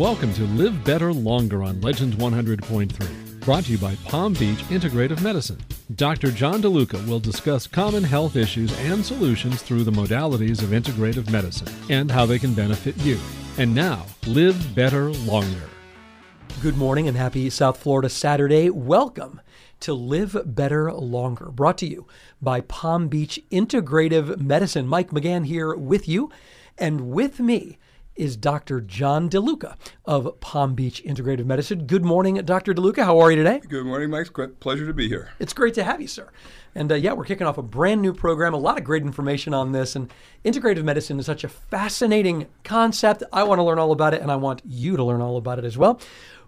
Welcome to Live Better Longer on Legends 100.3, brought to you by Palm Beach Integrative Medicine. Dr. John DeLuca will discuss common health issues and solutions through the modalities of integrative medicine and how they can benefit you. And now, live better longer. Good morning and happy South Florida Saturday. Welcome to Live Better Longer, brought to you by Palm Beach Integrative Medicine. Mike McGann here with you, and with me is Dr. John DeLuca of Palm Beach Integrative Medicine. Good morning, Dr. DeLuca. How are you today? Good morning, Mike. Pleasure to be here. It's great to have you, sir. And uh, yeah, we're kicking off a brand new program, a lot of great information on this. And integrative medicine is such a fascinating concept. I want to learn all about it, and I want you to learn all about it as well.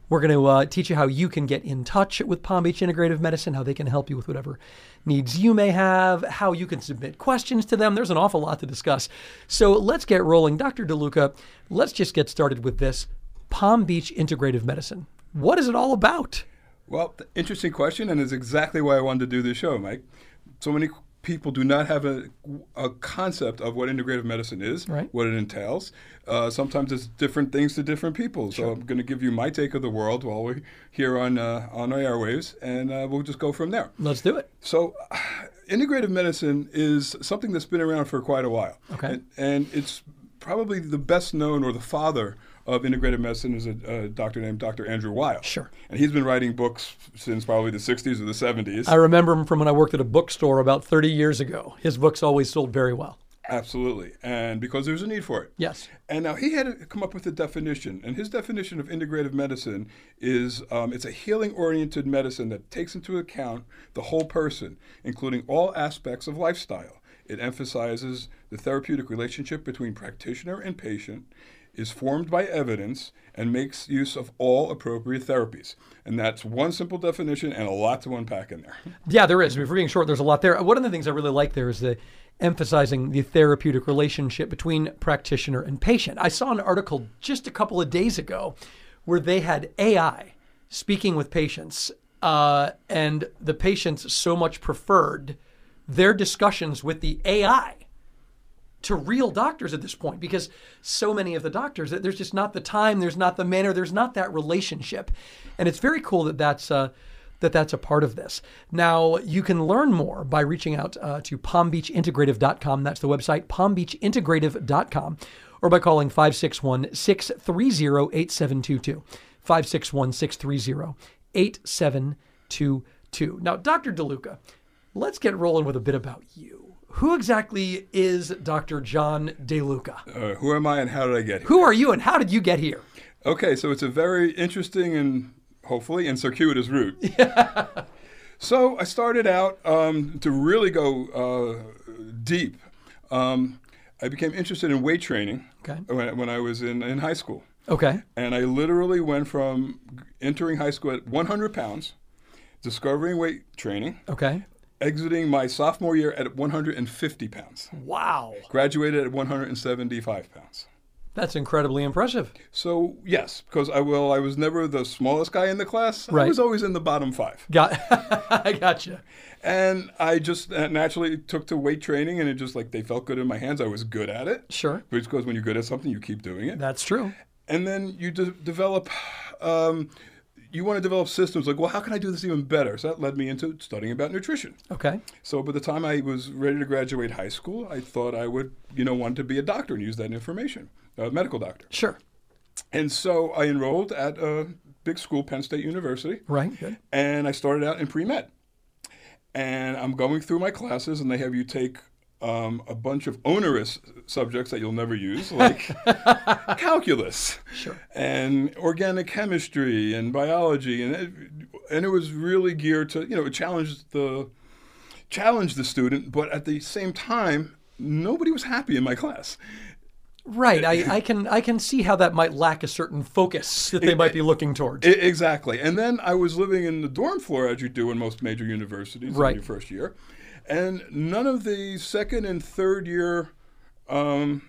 We're going to uh, teach you how you can get in touch with Palm Beach Integrative Medicine, how they can help you with whatever needs you may have, how you can submit questions to them. There's an awful lot to discuss. So let's get rolling. Dr. DeLuca, let's just get started with this Palm Beach Integrative Medicine. What is it all about? Well, interesting question, and it's exactly why I wanted to do this show, Mike. So many people do not have a, a concept of what integrative medicine is, right. what it entails. Uh, sometimes it's different things to different people. Sure. So I'm going to give you my take of the world while we're here on uh, on our airwaves, and uh, we'll just go from there. Let's do it. So, integrative medicine is something that's been around for quite a while. Okay. And, and it's probably the best known or the father of integrative medicine is a, a, doctor named Dr. Andrew Weil. Sure. And he's been writing books since probably the 60s or the 70s. I remember him from when I worked at a bookstore about 30 years ago. His books always sold very well. Absolutely. And because there's a need for it. Yes. And now he had to come up with a definition. And his definition of integrative medicine is um, it's a healing oriented medicine that takes into account the whole person, including all aspects of lifestyle. It emphasizes the therapeutic relationship between practitioner and patient is formed by evidence and makes use of all appropriate therapies. And that's one simple definition and a lot to unpack in there. Yeah, there is. We're being short, there's a lot there. One of the things I really like there is the emphasizing the therapeutic relationship between practitioner and patient. I saw an article just a couple of days ago where they had AI speaking with patients, uh, and the patients so much preferred their discussions with the AI to real doctors at this point because so many of the doctors there's just not the time there's not the manner there's not that relationship. And it's very cool that that's uh, that that's a part of this. Now you can learn more by reaching out uh, to palmbeachintegrative.com that's the website palmbeachintegrative.com or by calling 561-630-8722 561-630-8722 now dr deluca let's get rolling with a bit about you who exactly is Dr. John DeLuca? Uh, who am I and how did I get here? Who are you and how did you get here? Okay, so it's a very interesting and hopefully and circuitous route. so I started out um, to really go uh, deep. Um, I became interested in weight training okay. when, when I was in, in high school. Okay. And I literally went from entering high school at 100 pounds, discovering weight training. Okay exiting my sophomore year at 150 pounds. Wow. Graduated at 175 pounds. That's incredibly impressive. So yes, because I will. I was never the smallest guy in the class. Right. I was always in the bottom five. Got. I gotcha. And I just naturally took to weight training, and it just like they felt good in my hands. I was good at it. Sure. Which because when you're good at something, you keep doing it. That's true. And then you de- develop. Um, you want to develop systems like, well, how can I do this even better? So that led me into studying about nutrition. Okay. So by the time I was ready to graduate high school, I thought I would, you know, want to be a doctor and use that information, a medical doctor. Sure. And so I enrolled at a big school, Penn State University. Right. Good. And I started out in pre med. And I'm going through my classes, and they have you take um, a bunch of onerous subjects that you'll never use, like calculus sure. and organic chemistry and biology, and it, and it was really geared to you know it challenged the challenged the student, but at the same time, nobody was happy in my class. Right. I, I can I can see how that might lack a certain focus that they might be looking towards. It, exactly. And then I was living in the dorm floor, as you do in most major universities right. in your first year. And none of the second and third year um,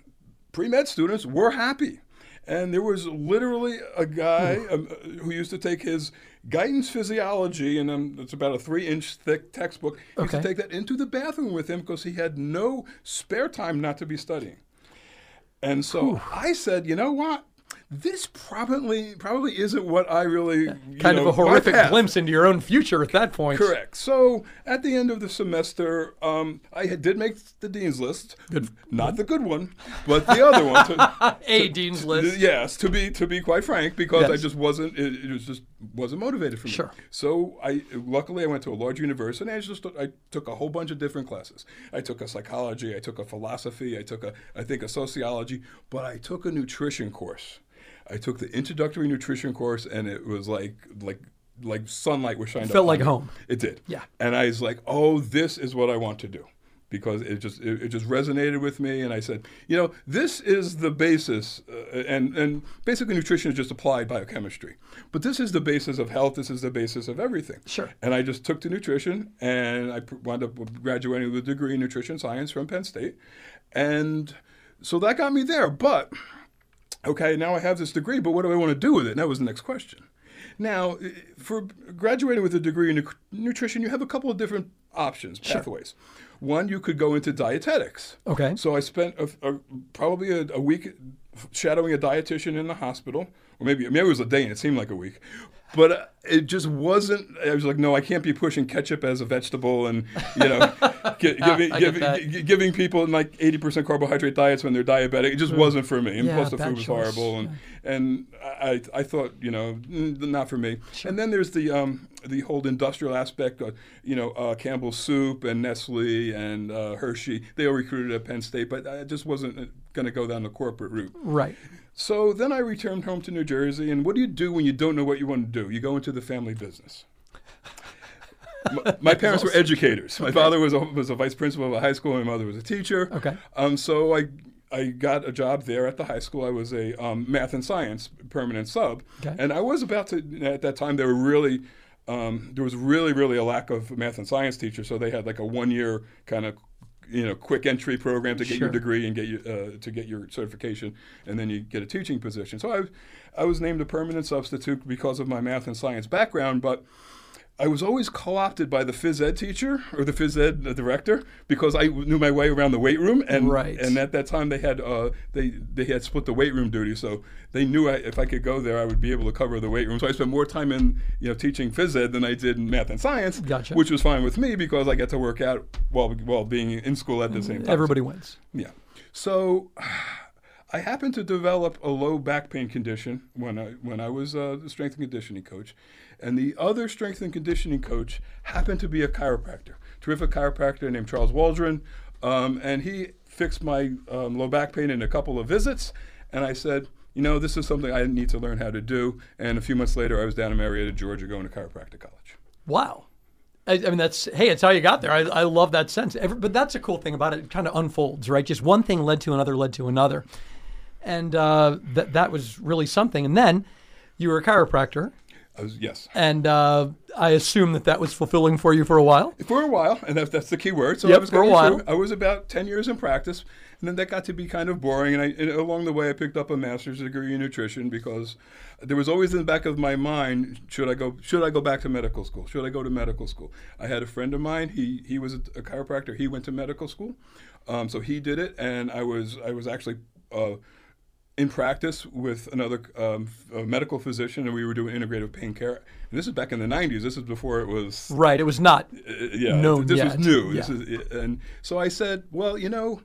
pre med students were happy. And there was literally a guy um, who used to take his Guyton's physiology, and um, it's about a three inch thick textbook. He used to take that into the bathroom with him because he had no spare time not to be studying. And so I said, you know what? This probably probably isn't what I really Kind know, of a horrific glimpse into your own future at that point. Correct. So at the end of the semester, um, I did make the dean's list. Good. Not the good one, but the other one. To, A dean's list. Yes, to be to be quite frank, because I just wasn't. It, it was just wasn't motivated for me. Sure. So I luckily I went to a large university. and I just I took a whole bunch of different classes. I took a psychology. I took a philosophy. I took a I think a sociology. But I took a nutrition course. I took the introductory nutrition course, and it was like like like sunlight was shining. It felt like me. home. It did. Yeah. And I was like, oh, this is what I want to do. Because it just it, it just resonated with me, and I said, you know, this is the basis, uh, and and basically nutrition is just applied biochemistry, but this is the basis of health. This is the basis of everything. Sure. And I just took to nutrition, and I wound up graduating with a degree in nutrition science from Penn State, and so that got me there. But okay, now I have this degree, but what do I want to do with it? And that was the next question. Now, eh, for graduating with a degree in nu- nutrition, you have a couple of different options, pathways. One, you could go into dietetics. Okay. So I spent a, a, probably a, a week shadowing a dietitian in the hospital, or maybe maybe it was a day and it seemed like a week, but uh, it just wasn't. I was like, no, I can't be pushing ketchup as a vegetable, and you know, gi- giving giving, gi- giving people like eighty percent carbohydrate diets when they're diabetic. It just wasn't for me, and Yeah, plus the food was choice. horrible, and and I I thought you know mm, not for me. And then there's the um the whole industrial aspect. Of, you know, uh, Campbell's Soup and Nestle and uh, Hershey. They all recruited at Penn State, but I just wasn't going to go down the corporate route. Right. So then I returned home to New Jersey, and what do you do when you don't know what you want to do? You go into the family business. my, my parents were educators. My father was a, was a vice principal of a high school. My mother was a teacher. Okay. Um, so I I got a job there at the high school. I was a um, math and science permanent sub, Okay. and I was about to. At that time, they were really. Um, there was really, really a lack of math and science teachers, so they had like a one-year kind of, you know, quick entry program to get your degree and get you uh, to get your certification, and then you get a teaching position. So I, I was named a permanent substitute because of my math and science background, but I was always co-opted by the phys ed teacher or the phys ed director because I knew my way around the weight room, and Right. and at that time they had uh, they they had split the weight room duty, so they knew I, if I could go there, I would be able to cover the weight room. So I spent more time in you know teaching phys ed than I did in math and science, Gotcha. which was fine with me because I got to work out while while being in school at the same time. Everybody wins. Yeah. So I happened to develop a low back pain condition when I when I was uh, the strength and conditioning coach, and the other strength and conditioning coach happened to be a chiropractor, terrific chiropractor named Charles Waldron, um, and he fixed my um, low back pain in a couple of visits, and I said. You know, this is something I need to learn how to do. And a few months later, I was down in Marietta, Georgia, going to chiropractic college. Wow. I, I mean, that's hey, it's how you got there. I, I love that sense. Every, but that's a cool thing about it. It kind of unfolds, right? Just one thing led to another, led to another, and uh, that that was really something. And then you were a chiropractor, was yes. and uh, I assume that that was fulfilling for you for a while. For a while, and that's, that's the key word. So Yep, I was for a while. through. I was about ten years in practice, and then that got to be kind of boring. And, I, and along the way, I picked up a master's degree in nutrition because there was always in the back of my mind: should I go? Should I go back to medical school? Should I go to medical school? I had a friend of mine. He he was a, a chiropractor. He went to medical school, um, so he did it, and I was I was actually. Uh, in practice with another um, medical physician, and we were doing integrative pain care. And this is back in the '90s. This is before it was Right. It was not. uh, yeah, known this yet. was new. This Yeah. is, and so I said, well, you know,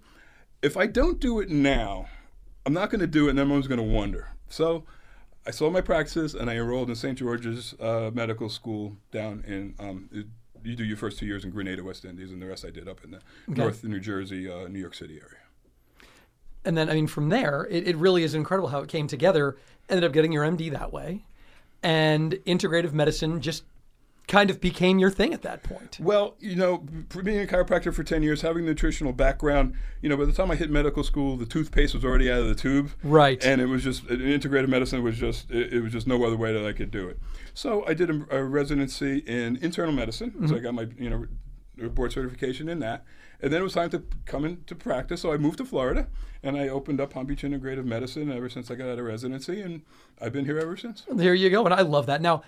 if I don't do it now, I'm not going to do it, and everyone's going to wonder. So I sold my practices, and I enrolled in St. George's uh, Medical School down in. Um, it- you do your first two years in Grenada, West Indies, and the rest I did up in the North New Jersey, uh, New York City area. And then I mean, from there, it, it really is incredible how it came together. Ended up getting your MD that way, and integrative medicine just kind of became your thing at that point. Well, you know, being a chiropractor for 10 years, having a nutritional background, you know, by the time I hit medical school, the toothpaste was already out of the tube. Right. And it was just, integrative medicine was just, it, it was just no other way that I could do it. So I did a, a residency in internal medicine. So mm-hmm. I got my, you know, board certification in that. And then it was time to come into practice. So I moved to Florida and I opened up Palm Beach Integrative Medicine ever since I got out of residency. And I've been here ever since. There you go. And I love that. Now,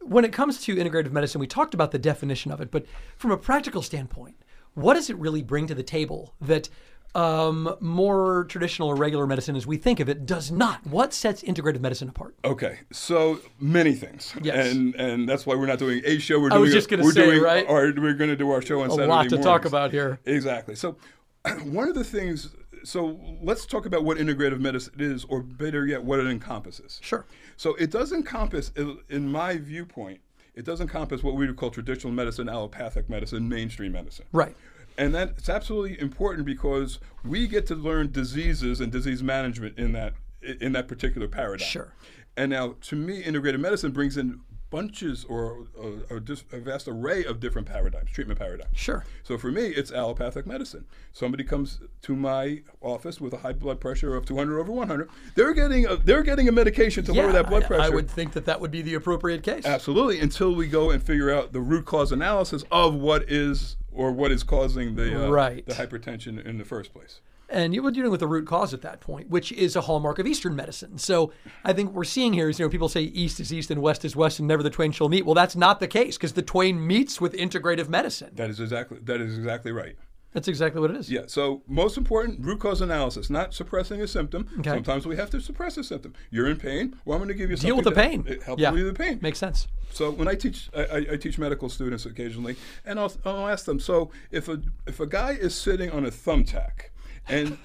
when it comes to integrative medicine, we talked about the definition of it, but from a practical standpoint, what does it really bring to the table that um, more traditional or regular medicine as we think of it does not. What sets integrative medicine apart? Okay, so many things, Yes. and and that's why we're not doing a show. We're doing I was a- just gonna we're say, doing right? Our, we're going to do our show on A Saturday lot to talk about here. Exactly. So, one of the things. So let's talk about what integrative medicine is, or better yet, what it encompasses. Sure. So it does encompass, in my viewpoint, it does encompass what we would call traditional medicine, allopathic medicine, mainstream medicine. Right. And that's absolutely important because we get to learn diseases and disease management in that in that particular paradigm. Sure. And now, to me, integrated medicine brings in bunches or a, vast array of different paradigms, treatment paradigms. Sure. So for me, it's allopathic medicine. Somebody comes to my office with a high blood pressure of 200 over 100. They're getting a, they're getting a medication to lower that blood pressure. I would think that that would be the appropriate case. Absolutely, until we go and figure out the root cause analysis of what is or what is causing the uh, Right. the hypertension in the first place. And you were dealing with the root cause at that point, which is a hallmark of Eastern medicine. So I think what we're seeing here is, you know, people say East is East and West is West and never the twain shall meet. Well, that's not the case because the twain meets with integrative medicine. That is exactly that is exactly right. That's exactly what it is. Yeah. So most important, root cause analysis, not suppressing a symptom. Okay. Sometimes we have to suppress a symptom. You're in pain. Well, I'm going to give you Deal with the pain. helps yeah. relieve the pain. Makes sense. So when I teach, I, I- I teach medical students occasionally, and I'll, I'll ask them. So if a if a guy is sitting on a thumbtack, and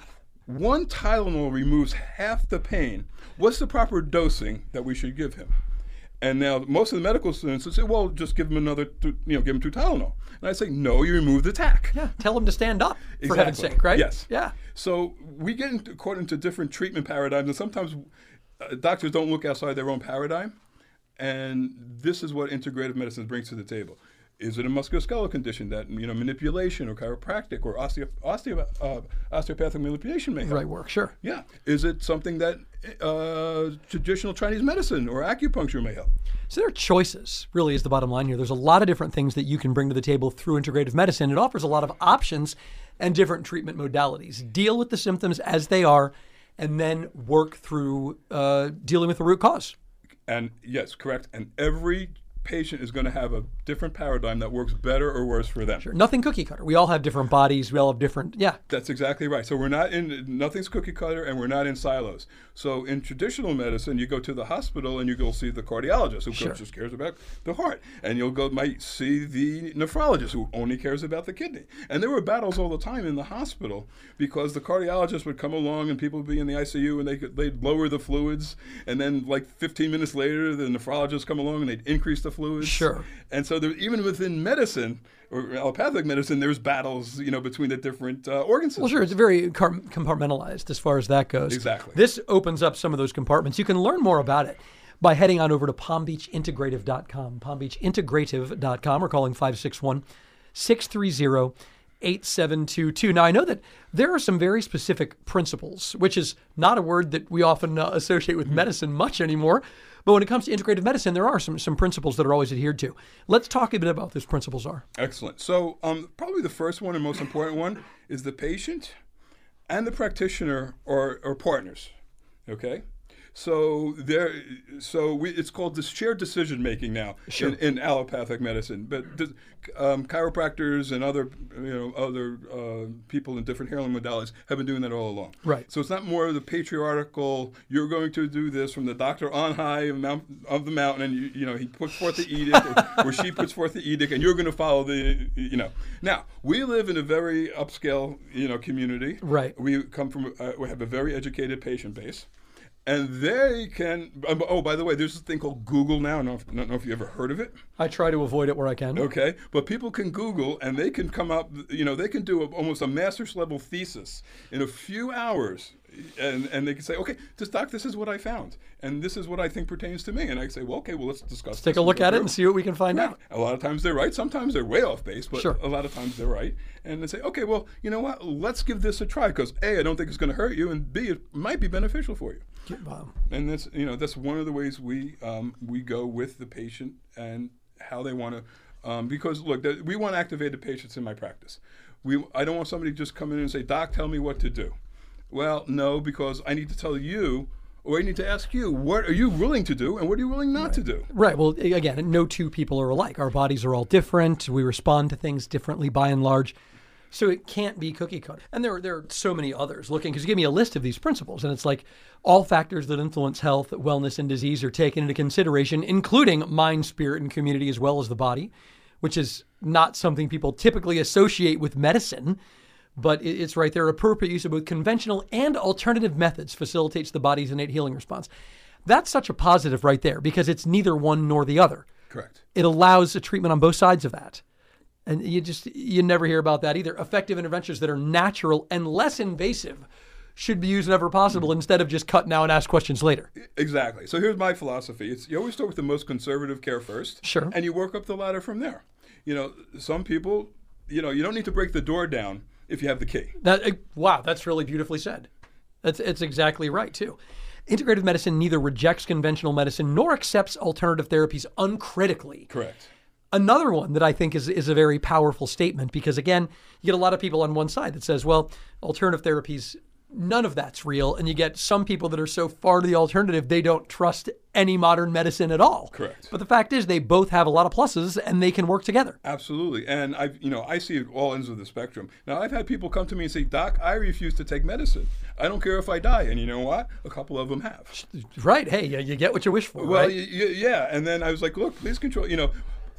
one Tylenol removes half the pain, what's the proper dosing that we should give him? And now most of the medical students would say, well, just give them another, two, you know, give them two Tylenol. And I say, no, you remove the tack. Yeah. Tell them to stand up, for heaven's Exactly. sake, right? Yes. Yeah. So we get into, caught into different treatment paradigms, and sometimes uh, doctors don't look outside their own paradigm. And this is what integrative medicine brings to the table. Is it a musculoskeletal condition that you know manipulation or chiropractic or osteo, osteo, uh, osteopathic manipulation may help? Right work. Sure. Yeah. Is it something that uh, traditional Chinese medicine or acupuncture may help? So there are choices, really, is the bottom line here. There's a lot of different things that you can bring to the table through integrative medicine. It offers a lot of options and different treatment modalities. Deal with the symptoms as they are, and then work through uh, dealing with the root cause. And yes, correct. And every patient is going to have a different paradigm that works better or worse for them. Sure. Nothing cookie cutter. We all have different bodies. We all have different, yeah. That's exactly right. So we're not in nothing's cookie cutter, and we're not in silos. So in traditional medicine, you go to the hospital and you go see the cardiologist who Sure. just cares about the heart, and you'll go might see the nephrologist who only cares about the kidney. And there were battles all the time in the hospital because the cardiologist would come along and people would be in the ICU and they could they'd lower the fluids, and then like 15 minutes later, the nephrologist come along and they'd increase the fluids. Sure. And so there, even within medicine or allopathic medicine, there's battles, you know, between the different uh, organ systems. Well, sure, it's very compartmentalized as far as that goes. Exactly. This opens up some of those compartments. You can learn more about it by heading on over to palmbeachintegrative.com, palmbeachintegrative.com, or calling 561 630 8722. Now, I know that there are some very specific principles, which is not a word that we often uh, associate with medicine much anymore. But when it comes to integrative medicine, there are some, some principles that are always adhered to. Let's talk a bit about what those principles are. Excellent. So, um, probably the first one and most important one is the patient and the practitioner are, are partners. Okay. So there, so we, it's called this shared decision making now in, in allopathic medicine. But um, chiropractors and other, you know, other uh, people in different healing modalities have been doing that all along. Right. So it's not more of the patriarchal. You're going to do this from the doctor on high of, mount, of the mountain, and you, you know he puts forth the edict, or, or she puts forth the edict, and you're going to follow the, you know. Now we live in a very upscale, you know, community. Right. We come from, uh, we have a very educated patient base. And they can. um, Oh, by the way, there's this thing called Google now. I don't know if, I don't know if you ever heard of it. I try to avoid it where I can. Okay, but people can Google and they can come up. You know, they can do a, almost a master's level thesis in a few hours, and and they can say, okay, this doc, this is what I found, and this is what I think pertains to me. And I say, well, okay, well, let's discuss. Take a look at it and see what we can find out. A lot of times they're right. Sometimes they're way off base, but Sure. a lot of times they're right. And they say, okay, well, you know what? Let's give this a try because a, I don't think it's going to hurt you, and b, it might be beneficial for you. And that's you know that's one of the ways we um, we go with the patient and how they want to um, because look th- we want activated patients in my practice. We I don't want somebody to just come in and say doc tell me what to do. Well no because I need to tell you or I need to ask you what are you willing to do and what are you willing not to do. Right. Well, again, no two people are alike. Our bodies are all different. We respond to things differently by and large. So it can't be cookie cutter. And there, there are so many others looking, because you give me a list of these principles, and it's like all factors that influence health, wellness, and disease are taken into consideration, including mind, spirit, and community, as well as the body, which is not something people typically associate with medicine. But it's right there. Appropriate use of both conventional and alternative methods facilitates the body's innate healing response. That's such a positive right there because it's neither one nor the other Correct. it allows a treatment on both sides of that. And you just you never hear about that either. Effective interventions that are natural and less invasive should be used whenever possible mm-hmm. instead of just cut now and ask questions later. Exactly. So here's my philosophy: it's you always start with the most conservative care first, Sure. and you work up the ladder from there. You know, some people, you know, you don't need to break the door down if you have the key. That uh, wow, that's really beautifully said. That's it's exactly right too. Integrative medicine neither rejects conventional medicine nor accepts alternative therapies uncritically. Correct. Another one that I think is is a very powerful statement because again, you get a lot of people on one side that says, well, alternative therapies none of that's real and you get some people that are so far to the alternative they don't trust any modern medicine at all. Correct. But the fact is they both have a lot of pluses and they can work together. Absolutely. And I, you know, I see it all ends of the spectrum. Now, I've had people come to me and say, "Doc, I refuse to take medicine. I don't care if I die." And you know what? A couple of them have. Right. Hey, you, you get what you wish for, Well, right? y- y- yeah. And then I was like, look, please control. You know,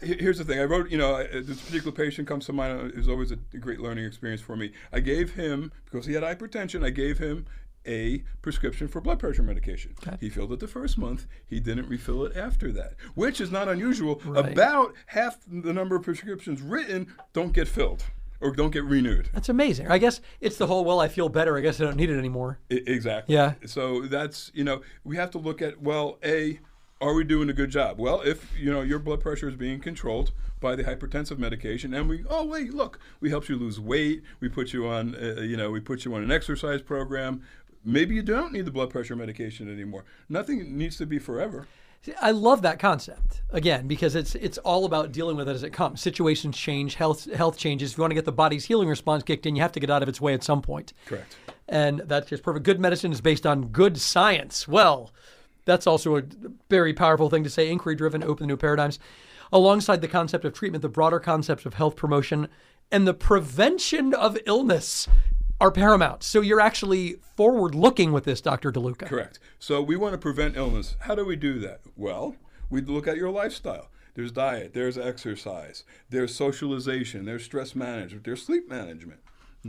here's the thing. I wrote, you know, this particular patient comes to mind. uh, It was always a great learning experience for me. I gave him because he had hypertension. I gave him a prescription for blood pressure medication. He filled it the first month. He didn't refill it after that, which is not unusual. Right. About half the number of prescriptions written don't get filled or don't get renewed. That's amazing. I guess it's the whole well, I feel better. I guess I don't need it anymore. I- exactly. Yeah. So that's you know we have to look at well, a are we doing a good job? Well, if you know your blood pressure is being controlled by the hypertensive medication, and we oh wait look we helped you lose weight, we put you on uh, you know we put you on an exercise program. Maybe you don't need the blood pressure medication anymore. Nothing needs to be forever. See, I love that concept again because it's it's all about dealing with it as it comes. Situations change, health health changes. If you want to get the body's healing response kicked in, you have to get out of its way at some point. Correct. And that's just perfect. Good medicine is based on good science. Well, that's also a very powerful thing to say. Inquiry driven, open new paradigms. Alongside the concept of treatment, the broader concepts of health promotion and the prevention of illness are paramount. So you're actually forward looking with this, Dr. DeLuca. Correct. So we want to prevent illness. How do we do that? Well, we look at your lifestyle. There's diet, there's exercise, there's socialization, there's stress management, there's sleep management.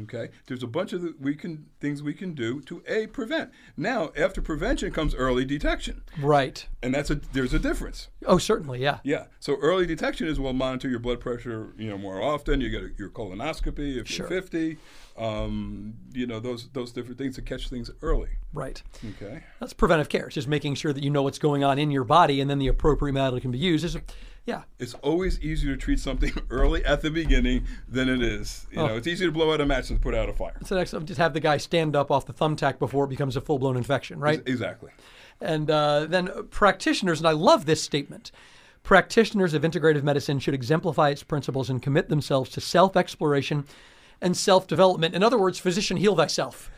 Okay, there's a bunch of the, we can things we can do to a prevent. Now, after prevention comes early detection, Right. and that's a there's a difference. Oh, certainly. Yeah. Yeah. So early detection is we'll monitor your blood pressure, you know, more often. You get a, your colonoscopy if Sure. you're 50. Um, you know, those those different things to catch things early. Right. Okay. That's preventive care. It's just making sure that you know what's going on in your body and then the appropriate method can be used. Is yeah. It's always easier to treat something early at the beginning than it is. You Oh. know, it's easier to blow out a match than to put out a fire. So next, just have the guy stand up off the thumbtack before it becomes a full blown infection, right? Exactly. And uh, then practitioners, and I love this statement practitioners of integrative medicine should exemplify its principles and commit themselves to self exploration and self development. In other words, physician, heal thyself,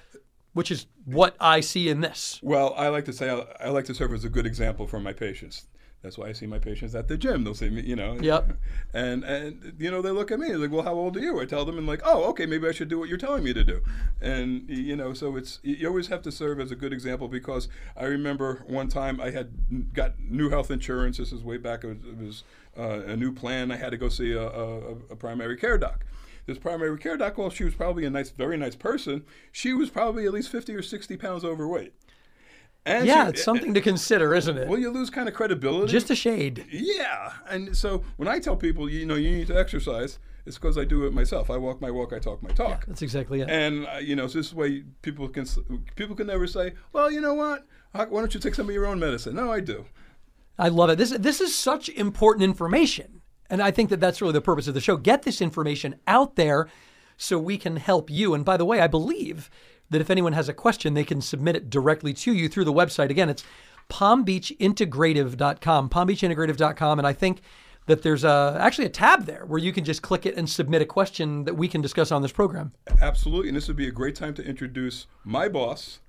which is what I see in this. Well, I like to say I, I like to serve as a good example for my patients. That's why I see my patients at the gym. They'll see me, you know. Yep. And and you know they look at me like, well, how old are you? I tell them and like, oh, okay, maybe I should do what you're telling me to do. And you know, so it's you always have to serve as a good example because I remember one time I had got new health insurance. This is way back. It was, it was uh, a new plan. I had to go see a, a, a primary care doc. This primary care doc, well, she was probably a nice, very nice person. She was probably at least 50 or 60 pounds overweight. And Yeah, she- it's something to consider, isn't it? Well, you lose kind of credibility. Just a shade. Yeah, and so when I tell people, you know, you need to exercise, it's because I do it myself. I walk my walk, I talk my talk. Yeah, That's exactly it. And uh, you know, so this way people can people can never say, well, you know what? Why don't you take some of your own medicine? No, I do. I love it. This this is such important information, and I think that that's really the purpose of the show. Get this information out there, so we can help you. And by the way, I believe that if anyone has a question, they can submit it directly to you through the website. Again, it's palmbeachintegrative.com, palmbeachintegrative.com, and I think that there's a, actually a tab there where you can just click it and submit a question that we can discuss on this program. Absolutely, and this would be a great time to introduce my boss,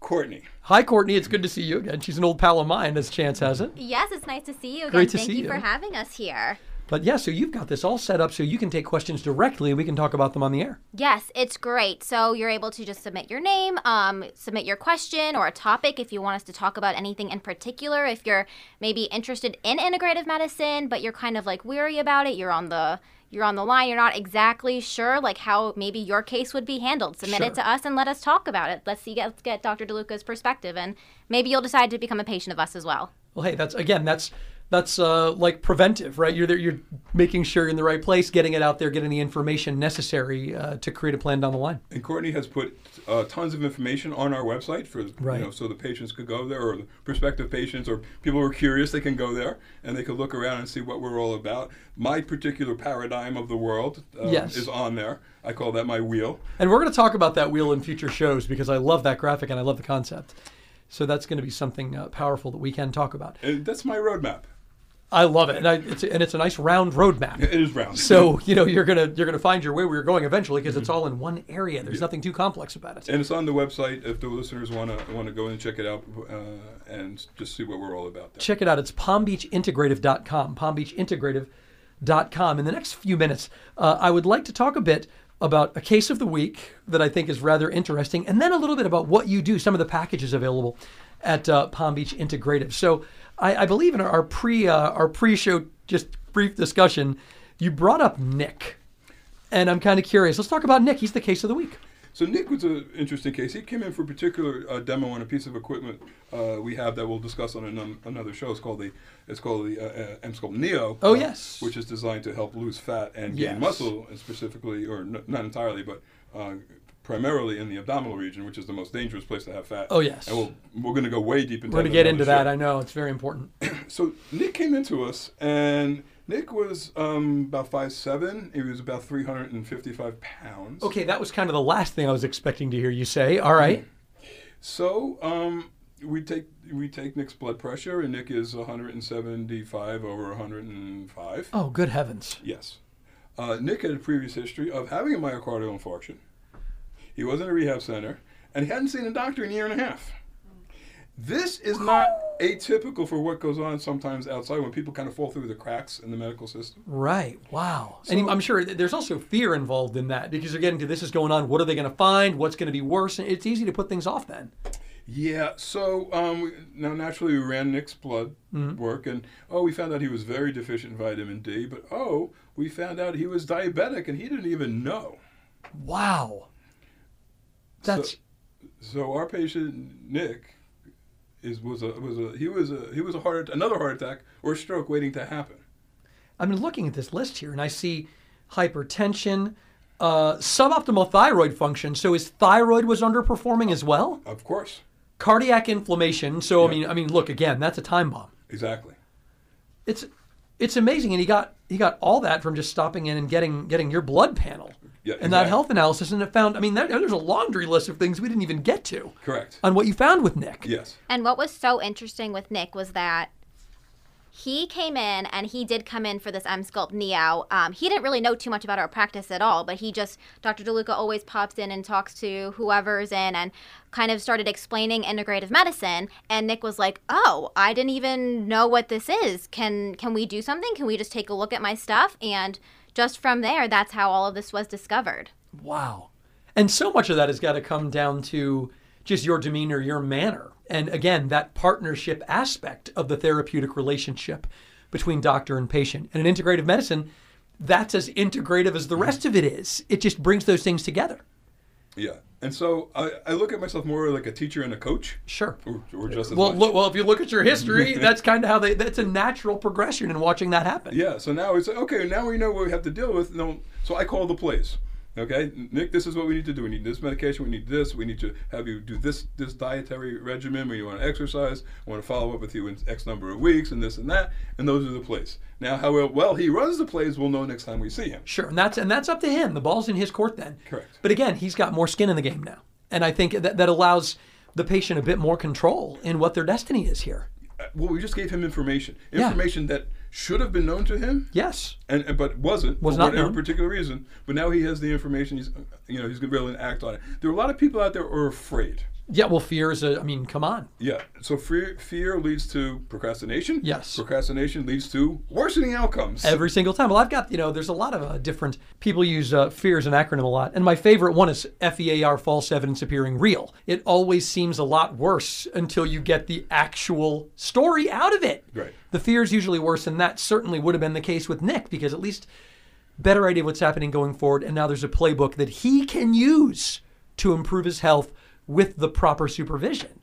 Courtney. Hi, Courtney. It's good to see you again. She's an old pal of mine, as chance has it. Yes, it's nice to see you again. Great to Thank see you, you. for having us here. But yeah, so you've got this all set up so you can take questions directly we can talk about them on the air. Yes, it's great. So you're able to just submit your name, um, submit your question or a topic if you want us to talk about anything in particular. If you're maybe interested in integrative medicine, but you're kind of like weary about it, you're on the you're on the line, you're not exactly sure like how maybe your case would be handled. Submit Sure. it to us and let us talk about it. Let's see let's get Dr. DeLuca's perspective and maybe you'll decide to become a patient of us as well. Well, hey, that's again, that's that's uh, like preventive, right? You're there, you're making sure you're in the right place, getting it out there, getting the information necessary uh, to create a plan down the line. And Courtney has put uh, tons of information on our website for Right. you know so the patients could go there or the prospective patients or people who are curious they can go there and they can look around and see what we're all about. My particular paradigm of the world uh, Yes. is on there. I call that my wheel. And we're going to talk about that wheel in future shows because I love that graphic and I love the concept. So that's going to be something uh, powerful that we can talk about. And that's my roadmap. I love it, and, I, it's, and it's a nice round roadmap. It is round. So you know you're gonna you're gonna find your way where you're going eventually because it's all in one area. There's nothing too complex about it. and it's on the website if the listeners want to want to go and check it out uh, and just see what we're all about. There. Check it out. It's palmbeachintegrative.com. Palmbeachintegrative.com. In the next few minutes, uh, I would like to talk a bit about a case of the week that I think is rather interesting, and then a little bit about what you do, some of the packages available at uh, Palm Beach Integrative. So I, I believe in our pre uh, our pre-show just brief discussion, you brought up Nick, and I'm kind of curious. Let's talk about Nick. He's the case of the week. So Nick was an interesting case. He came in for a particular uh, demo on a piece of equipment uh, we have that we'll discuss on an, another show. It's called the it's called the uh, uh, Emsculpt Neo. Oh, uh, yes. which is designed to help lose fat and gain Yes. muscle, and specifically, or n- not entirely, but uh, primarily in the abdominal region, which is the most dangerous place to have fat. Oh, yes. And we'll, we're going to go way deep into. We're going to that get into that. show. I know it's very important. So Nick came into us, and Nick was um, about five seven. He was about three hundred and fifty five pounds. Okay, that was kind of the last thing I was expecting to hear you say. All right. So um, we take we take Nick's blood pressure, and Nick is 175 over 105. Oh, good heavens. Yes. Uh, Nick had a previous history of having a myocardial infarction. He was in a rehab center, and he hadn't seen a doctor in a year and a half. This is not atypical for what goes on sometimes outside when people kind of fall through the cracks in the medical system. Right. Wow. and I'm sure there's also fear involved in that because you're getting to this is going on. What are they going to find? What's going to be worse? And it's easy to put things off then. Yeah, so um, now naturally we ran Nick's blood work, and oh, we found out he was very deficient in vitamin D, but oh, we found out he was diabetic, and he didn't even know. Wow. That's So our patient Nick is was a was a he was a he was a heart another heart attack or stroke waiting to happen. I'm looking at this list here and I see hypertension, uh, suboptimal thyroid function. So his thyroid was underperforming as well. Of course, Cardiac inflammation. So I mean, I mean, look again. That's a time bomb. exactly. It's it's amazing, and he got he got all that from just stopping in and getting getting your blood panel Yeah, and that health analysis, and it found. I mean, that, there's a laundry list of things we didn't even get to Correct. on what you found with Nick. Yes. And what was so interesting with Nick was that he came in and he did come in for this Emsculpt Neo. Um, he didn't really know too much about our practice at all, but he just, Dr. DeLuca always pops in and talks to whoever's in and kind of started explaining integrative medicine. And Nick was like, oh, I didn't even know what this is. Can, can we do something? Can we just take a look at my stuff? And just from there, that's how all of this was discovered. Wow. And so much of that has got to come down to just your demeanor, your manner. And again, that partnership aspect of the therapeutic relationship between doctor and patient. And in integrative medicine, that's as integrative as the rest of it is. It just brings those things together. Yeah. And so I, I look at myself more like a teacher and a coach, Sure. or, or just as Well, look, well, if you look at your history, that's kind of how they. That's a natural progression in watching that happen. Yeah, so now it's like, okay, now we know what we have to deal with. No, so I call the plays. Okay, Nick, this is what we need to do. We need this medication. We need this. We need to have you do this this dietary regimen. We want to exercise. I want to follow up with you in X number of weeks, and this and that. And those are the plays. Now, how well, he runs the plays, we'll know next time we see him. Sure, and that's and that's up to him. The ball's in his court then. Correct. But again, he's got more skin in the game now, and I think that that allows the patient a bit more control in what their destiny is here. Uh, Well, we just gave him information, Yeah. information that should have been known to him, Yes. and, and but wasn't Was for not whatever known. particular reason. But now he has the information. He's, you know, he's going to be able to act on it. There are a lot of people out there who are afraid. Yeah, well, fear is a. I mean, come on. Yeah. So fear, fear leads to procrastination. Yes. Procrastination leads to worsening outcomes. Every single time. Well, I've got, you know, there's a lot of uh, different people use uh, fear as an acronym a lot. And my favorite one is FEAR, false evidence appearing real. It always seems a lot worse until you get the actual story out of it. Right. The fear is usually worse, and that certainly would have been the case with Nick because at least better idea of what's happening going forward. And now there's a playbook that he can use to improve his health with the proper supervision.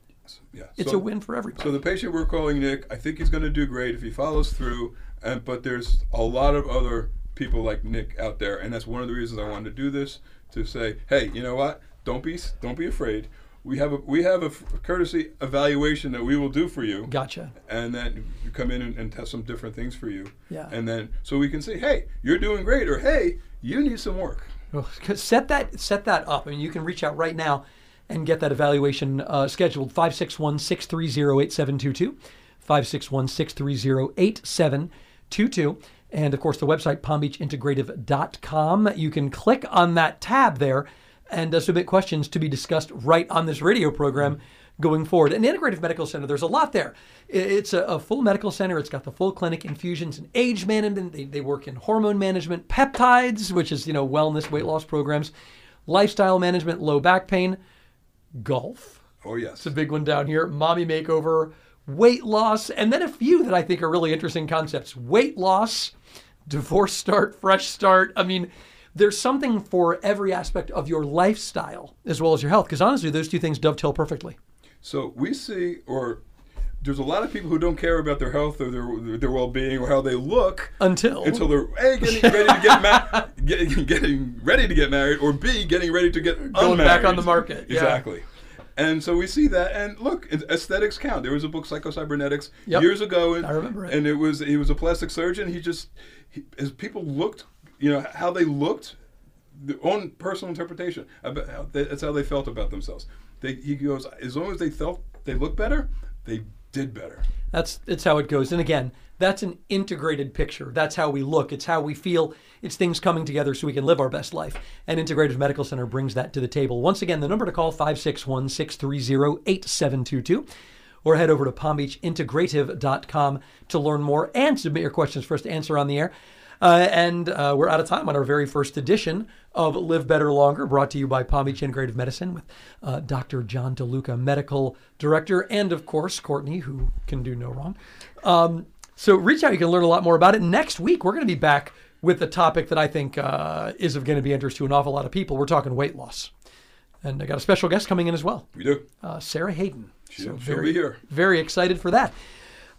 yeah. It's So- a win for everybody. So the patient we're calling Nick, I think he's going to do great if he follows through. And but there's a lot of other people like Nick out there, and that's one of the reasons I wanted to do this to say, hey, you know what? Don't be don't be afraid. We have a we have a courtesy evaluation that we will do for you. Gotcha. and then you come in and, and test some different things for you. Yeah. And then so we can say, hey, you're doing great, or hey, you need some work. Set that set that up. I mean, you can reach out right now and get that evaluation uh, scheduled 561-630-8722 561-630-8722 and of course the website palmbeachintegrative.com you can click on that tab there and uh, submit questions to be discussed right on this radio program going forward. An integrative medical center, there's a lot there. It's a, a full medical center. It's got the full clinic, infusions and age management. They, they work in hormone management, peptides, which is, you know, wellness, weight loss programs, lifestyle management, low back pain, golf. Oh yes. It's a big one down here. Mommy makeover, weight loss, and then a few that I think are really interesting concepts. Weight loss, divorce start, fresh start. I mean, there's something for every aspect of your lifestyle as well as your health. Because honestly, those two things dovetail perfectly. So we see, or there's a lot of people who don't care about their health or their their well-being or how they look Until until they're a getting ready to get married, getting, getting ready to get married, or b getting ready to get Going back on the market, yeah. Exactly. And so we see that, and look, aesthetics count. There was a book, Psychocybernetics, Yep. years ago, and, I remember it. And it was he was a plastic surgeon. He just, he, as people looked, you know, how they looked, their own personal interpretation. About how they, that's how they felt about themselves. They, he goes, as long as they felt they looked better, they did better. That's it's how it goes. And again, that's an integrated picture. That's how we look. It's how we feel. It's things coming together so we can live our best life. And Integrative Medical Center brings that to the table. Once again, the number to call 561-630-8722 or head over to palmbeachintegrative.com to learn more and submit your questions for us to answer on the air. Uh, and uh, we're out of time on our very first edition of Live Better Longer, brought to you by Palm Beach Integrative Medicine with uh, Dr. John DeLuca, Medical Director, and of course, Courtney, who can do no wrong. Um, so reach out. You can learn a lot more about it. Next week, we're going to be back with a topic that I think uh, is of going to be interest to an awful lot of people. We're talking weight loss. And I got a special guest coming in as well, We do. uh, Sarah Hayden. She'll- she'll very, be here. Very excited for that.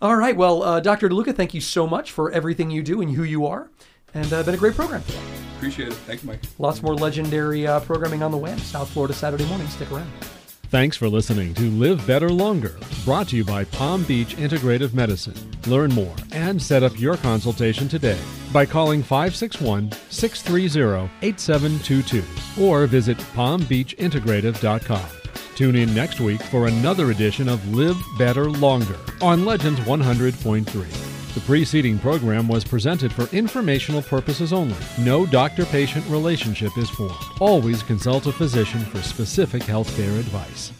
All right. Well, uh, Dr. DeLuca, thank you so much for everything you do and who you are. And uh, been a great program today. Appreciate it. Thanks, Mike. Lots more legendary uh, programming on the way. South Florida Saturday morning. Stick around. Thanks for listening to Live Better Longer, brought to you by Palm Beach Integrative Medicine. Learn more and set up your consultation today by calling 561 630 8722 or visit palmbeachintegrative.com. Tune in next week for another edition of Live Better Longer on Legends 100.3. The preceding program was presented for informational purposes only. No doctor patient relationship is formed. Always consult a physician for specific healthcare advice.